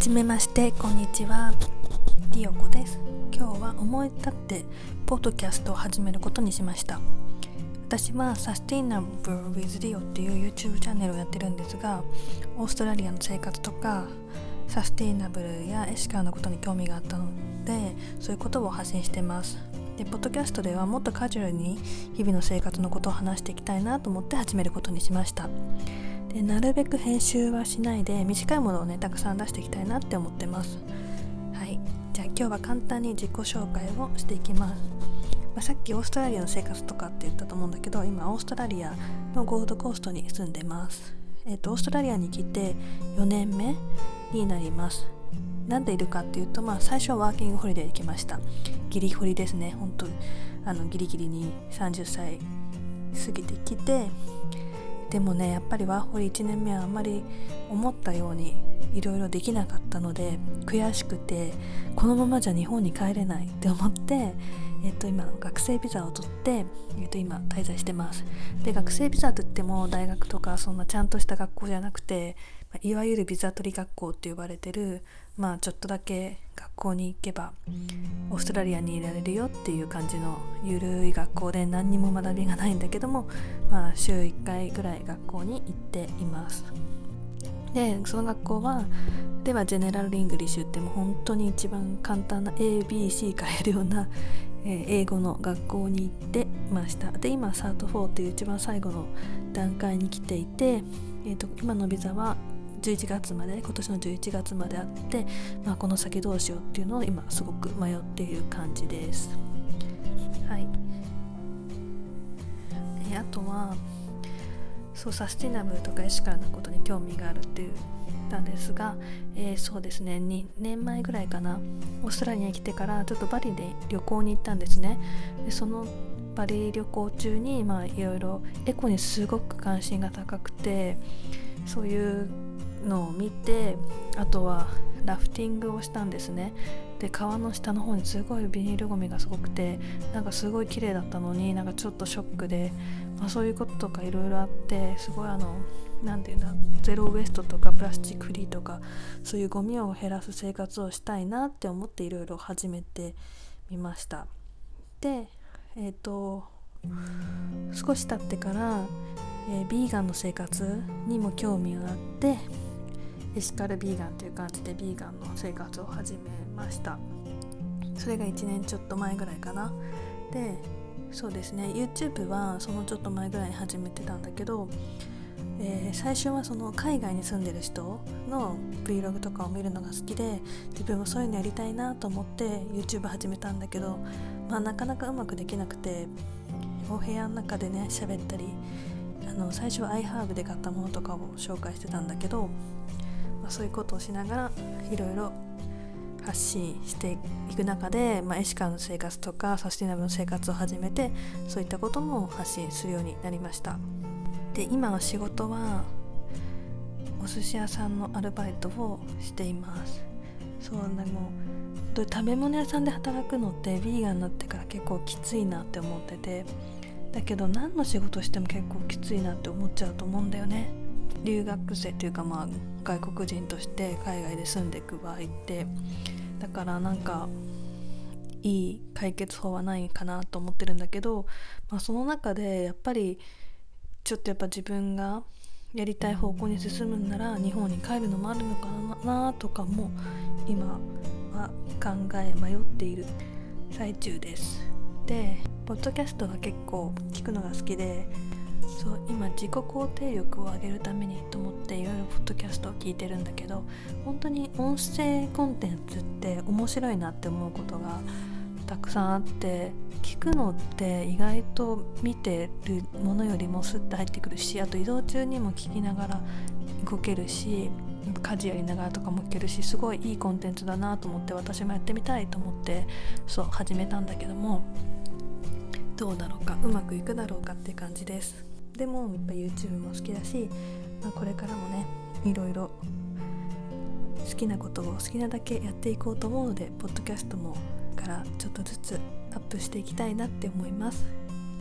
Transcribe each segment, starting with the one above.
じめましてこんにちは。リオコです。今日は思い立ってポッドキャストを始めることにしました。私はサステイナブル with リオっていう YouTube チャンネルをやってるんですがオーストラリアの生活とかサステイナブルやエシカルのことに興味があったのでそういうことを発信してます。でポッドキャストではもっとカジュアルに日々の生活のことを話していきたいなと思って始めることにしました。でなるべく編集はしないで短いものをねたくさん出していきたいなって思ってます。はい。じゃあ今日は簡単に自己紹介をしていきます、まあ、さっきオーストラリアの生活とかって言ったと思うんだけど今オーストラリアのゴールドコーストに住んでます。えっ、ー、とオーストラリアに来て4年目になります。なんでいるかっていうと、まあ、最初はワーキングホリデーで来ました。ギリホリですね本当あのギリギリに30歳過ぎてきてでもねやっぱりワーホリ1年目はあんまり思ったようにいろいろできなかったので悔しくてこのままじゃ日本に帰れないって思って、えっと、今学生ビザを取って、えっと、今滞在してます。で学生ビザといっても大学とかそんなちゃんとした学校じゃなくていわゆるビザ取り学校って呼ばれてるまあちょっとだけ学校に行けばオーストラリアにいられるよっていう感じのゆるい学校で何にも学びがないんだけども、まあ、週1回ぐらい学校に行っています。でその学校はでは General English ってもう本当に一番簡単な ABC からやるような、えー、英語の学校に行ってました。で今 Cert 4っていう一番最後の段階に来ていて、えーと今のビザは11月まで今年の11月まであって、まあ、この先どうしようっていうのを今すごく迷っている感じです。はい、えあとはそうサスティナブルとかエシカルなことに興味があるっていうたんですが、えー、そうですね2年前ぐらいかなオーストラリアに来てからちょっとバリで旅行に行ったんですねでそのバリ旅行中にまあいろいろエコにすごく関心が高くてそういうのを見てあとはラフティングをしたんですね。で川の下の方にすごいビニールゴミがすごくてなんかすごい綺麗だったのになんかちょっとショックで、まあ、そういうこととかいろいろあってすごいあの何て言うんだゼロウエストとかプラスチックフリーとかそういうゴミを減らす生活をしたいなって思っていろいろ始めてみました。でえっ、ー、と少し経ってから、えー、ビーガンの生活にも興味があってエシカルビーガンという感じでビーガンの生活を始めました。それが1年ちょっと前ぐらいかな。でそうですね。YouTube はそのちょっと前ぐらいに始めてたんだけど、えー、最初はその海外に住んでる人の Vlog とかを見るのが好きで自分もそういうのやりたいなと思って YouTube 始めたんだけど、まあ、なかなかうまくできなくてお部屋の中でね喋ったりあの最初は iHerb で買ったものとかを紹介してたんだけどそういうことをしながらいろいろ発信していく中で、まあ、エシカの生活とかサスティナブルの生活を始めてそういったことも発信するようになりました。で今の仕事はお寿司屋さんのアルバイトをしています。そうでも食べ物屋さんで働くのってヴィーガンになってから結構きついなって思っててだけど何の仕事しても結構きついなって思っちゃうと思うんだよね。留学生というかまあ外国人として海外で住んでいく場合ってだからなんかいい解決法はないかなと思ってるんだけど、まあ、その中でやっぱりちょっとやっぱ自分がやりたい方向に進むんなら日本に帰るのもあるのかなとかも今は考え迷っている最中です。でポッドキャストは結構聞くのが好きでそう今自己肯定力を上げるためにと思っていろいろポッドキャストを聞いてるんだけど本当に音声コンテンツって面白いなって思うことがたくさんあって聞くのって意外と見てるものよりもスッと入ってくるしあと移動中にも聞きながら動けるし家事やりながらとかも聞けるしすごいいいコンテンツだなと思って私もやってみたいと思ってそう始めたんだけどもどうだろうかうまくいくだろうかって感じです。でもやっぱ YouTube も好きだし、まあ、これからもねいろいろ好きなことを好きなだけやっていこうと思うのでポッドキャストもからちょっとずつアップしていきたいなって思います。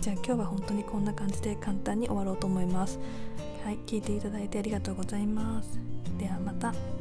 じゃあ今日は本当にこんな感じで簡単に終わろうと思います。はい聞いていただいてありがとうございます。ではまた。